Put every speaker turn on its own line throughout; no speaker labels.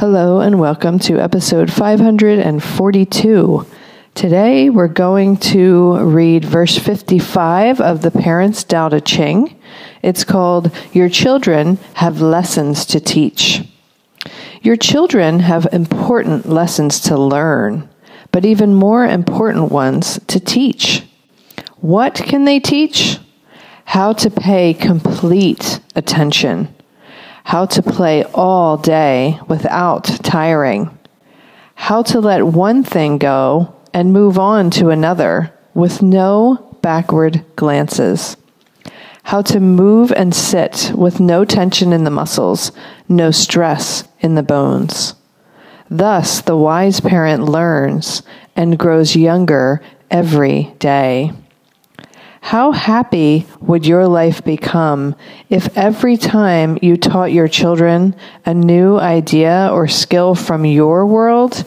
Hello, and welcome to episode 542. Today we're going to read verse 55 of the Parents Tao Te Ching. It's called Your Children Have Lessons to Teach. Your children have important lessons to learn, but even more important ones to teach. What can they teach? How to pay complete attention how to play all day without tiring, how to let one thing go and move on to another with no backward glances, how to move and sit with no tension in the muscles, no stress in the bones. Thus, the wise parent learns and grows younger every day. How happy would your life become if every time you taught your children a new idea or skill from your world,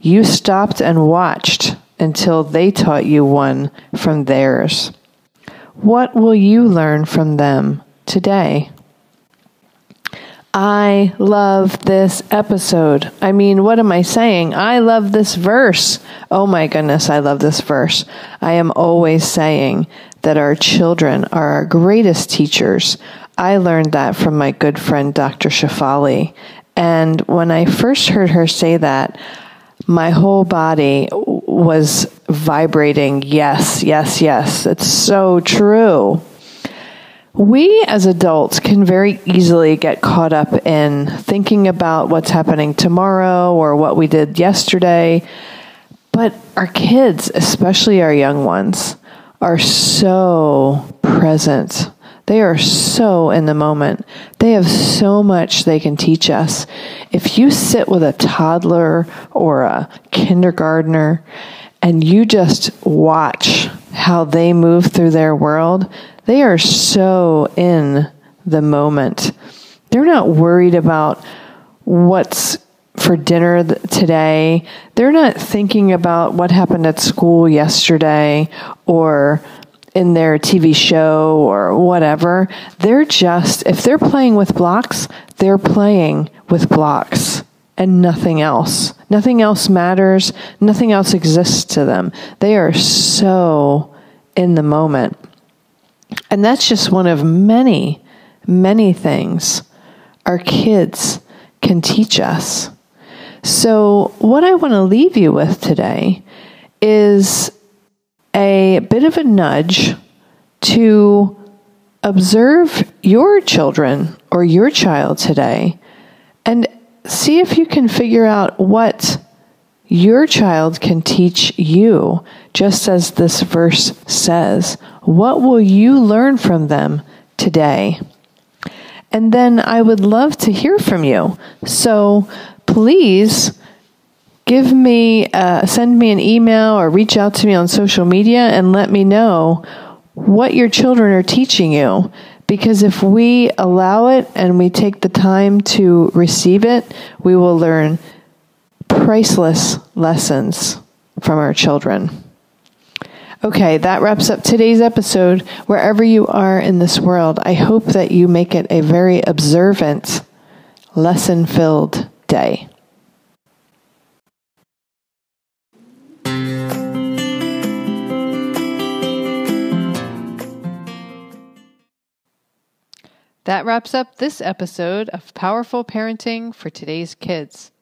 you stopped and watched until they taught you one from theirs? What will you learn from them today? I love this episode. I mean, what am I saying? I love this verse. Oh my goodness, I love this verse. I am always saying that our children are our greatest teachers. I learned that from my good friend, Dr. Shefali. And when I first heard her say that, my whole body was vibrating. Yes, yes, yes. It's so true. We as adults can very easily get caught up in thinking about what's happening tomorrow or what we did yesterday. But our kids, especially our young ones, are so present. They are so in the moment. They have so much they can teach us. If you sit with a toddler or a kindergartner and you just watch how they move through their world, they are so in the moment. They're not worried about what's for dinner today. They're not thinking about what happened at school yesterday or in their TV show or whatever. They're just, if they're playing with blocks, they're playing with blocks and nothing else. Nothing else matters. Nothing else exists to them. They are so in the moment. And that's just one of many, many things our kids can teach us. So, what I want to leave you with today is a bit of a nudge to observe your children or your child today and see if you can figure out what your child can teach you, just as this verse says. What will you learn from them today? And then I would love to hear from you. So please give me, uh, send me an email or reach out to me on social media and let me know what your children are teaching you. Because if we allow it and we take the time to receive it, we will learn priceless lessons from our children. Okay, that wraps up today's episode. Wherever you are in this world, I hope that you make it a very observant, lesson filled day. That wraps up this episode of Powerful Parenting for Today's Kids.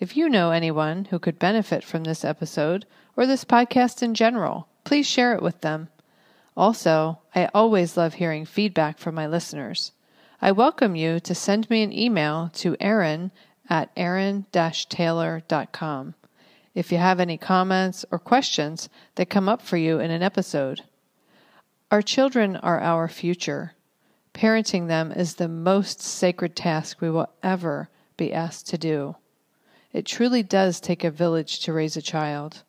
If you know anyone who could benefit from this episode or this podcast in general, please share it with them. Also, I always love hearing feedback from my listeners. I welcome you to send me an email to Erin at erin-taylor.com if you have any comments or questions that come up for you in an episode. Our children are our future. Parenting them is the most sacred task we will ever be asked to do. It truly does take a village to raise a child.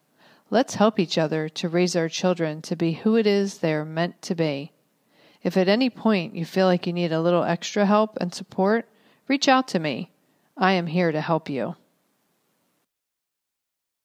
Let's help each other to raise our children to be who it is they are meant to be. If at any point you feel like you need a little extra help and support, reach out to me. I am here to help you.